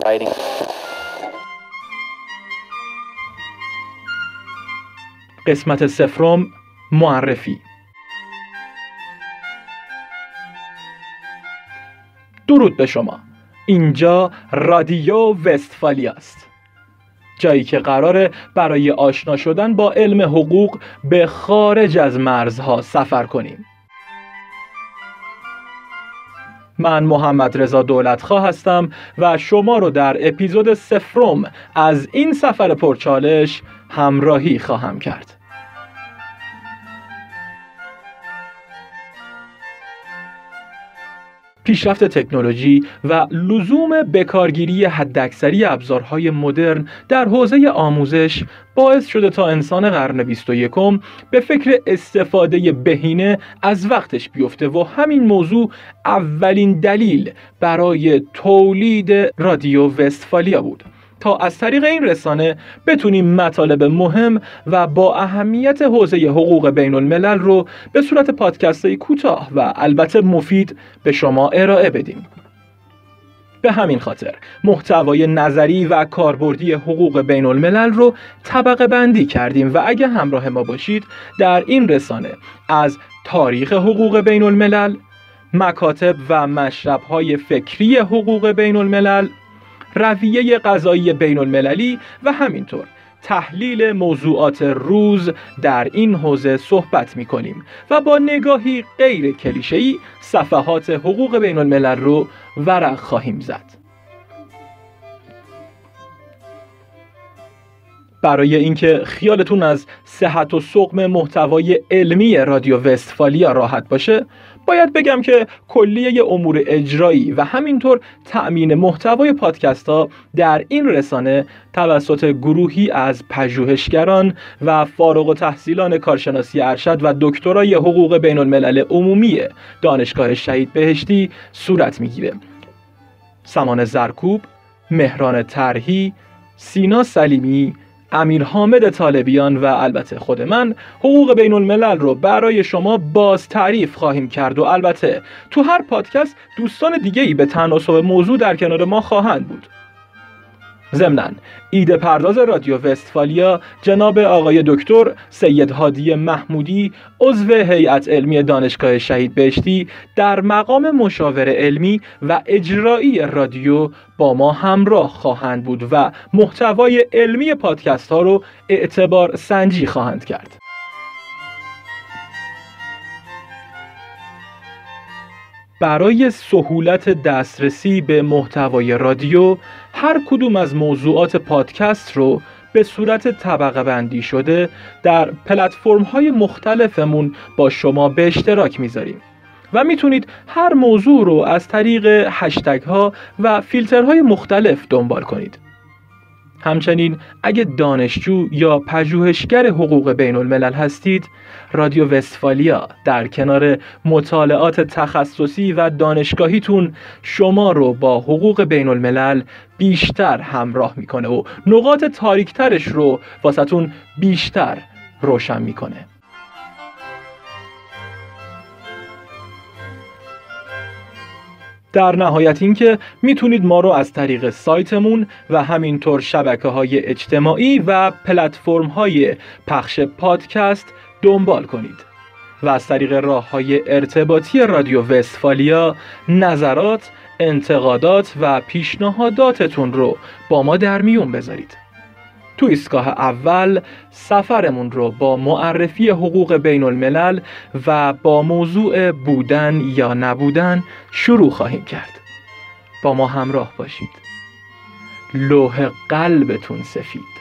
writing. قسمت سفرم معرفی. درود به شما. اینجا رادیو وستفالی است. جایی که قراره برای آشنا شدن با علم حقوق به خارج از مرزها سفر کنیم. من محمد رضا دولتخواه هستم و شما رو در اپیزود سفرم از این سفر پرچالش همراهی خواهم کرد. پیشرفت تکنولوژی و لزوم بکارگیری حداکثری ابزارهای مدرن در حوزه آموزش باعث شده تا انسان قرن 21 به فکر استفاده بهینه از وقتش بیفته و همین موضوع اولین دلیل برای تولید رادیو وستفالیا بود. تا از طریق این رسانه بتونیم مطالب مهم و با اهمیت حوزه حقوق بین الملل رو به صورت پادکست کوتاه و البته مفید به شما ارائه بدیم. به همین خاطر محتوای نظری و کاربردی حقوق بین الملل رو طبقه بندی کردیم و اگه همراه ما باشید در این رسانه از تاریخ حقوق بین الملل مکاتب و مشربهای فکری حقوق بین الملل رویه غذایی بین المللی و همینطور تحلیل موضوعات روز در این حوزه صحبت می کنیم و با نگاهی غیر کلیشه‌ای صفحات حقوق بین الملل رو ورق خواهیم زد. برای اینکه خیالتون از صحت و سقم محتوای علمی رادیو وستفالیا راحت باشه باید بگم که کلیه امور اجرایی و همینطور تأمین محتوای پادکست ها در این رسانه توسط گروهی از پژوهشگران و فارغ و تحصیلان کارشناسی ارشد و دکترای حقوق بین الملل عمومی دانشگاه شهید بهشتی صورت می‌گیره. سمان زرکوب، مهران ترهی، سینا سلیمی، امیر حامد طالبیان و البته خود من حقوق بین الملل رو برای شما باز تعریف خواهیم کرد و البته تو هر پادکست دوستان دیگه ای به تناسب موضوع در کنار ما خواهند بود. ضمنا ایده پرداز رادیو وستفالیا جناب آقای دکتر سید هادی محمودی عضو هیئت علمی دانشگاه شهید بهشتی در مقام مشاور علمی و اجرایی رادیو با ما همراه خواهند بود و محتوای علمی پادکست ها رو اعتبار سنجی خواهند کرد. برای سهولت دسترسی به محتوای رادیو هر کدوم از موضوعات پادکست رو به صورت طبقه بندی شده در پلتفرم های مختلفمون با شما به اشتراک می‌ذاریم. و می‌تونید هر موضوع رو از طریق هشتگ ها و فیلترهای مختلف دنبال کنید. همچنین اگه دانشجو یا پژوهشگر حقوق بین الملل هستید رادیو وستفالیا در کنار مطالعات تخصصی و دانشگاهیتون شما رو با حقوق بین الملل بیشتر همراه می‌کنه و نقاط تاریکترش رو واسهتون بیشتر روشن می‌کنه. در نهایت اینکه می‌تونید ما رو از طریق سایتمون و همینطور شبکه های اجتماعی و پلتفرم های پخش پادکست دنبال کنید و از طریق راه های ارتباطی رادیو وستفالیا نظرات، انتقادات و پیشنهاداتتون رو با ما در میون بذارید. تو ایستگاه اول سفرمون رو با معرفی حقوق بین الملل و با موضوع بودن یا نبودن شروع خواهیم کرد. با ما همراه باشید. لوح قلبتون سفید.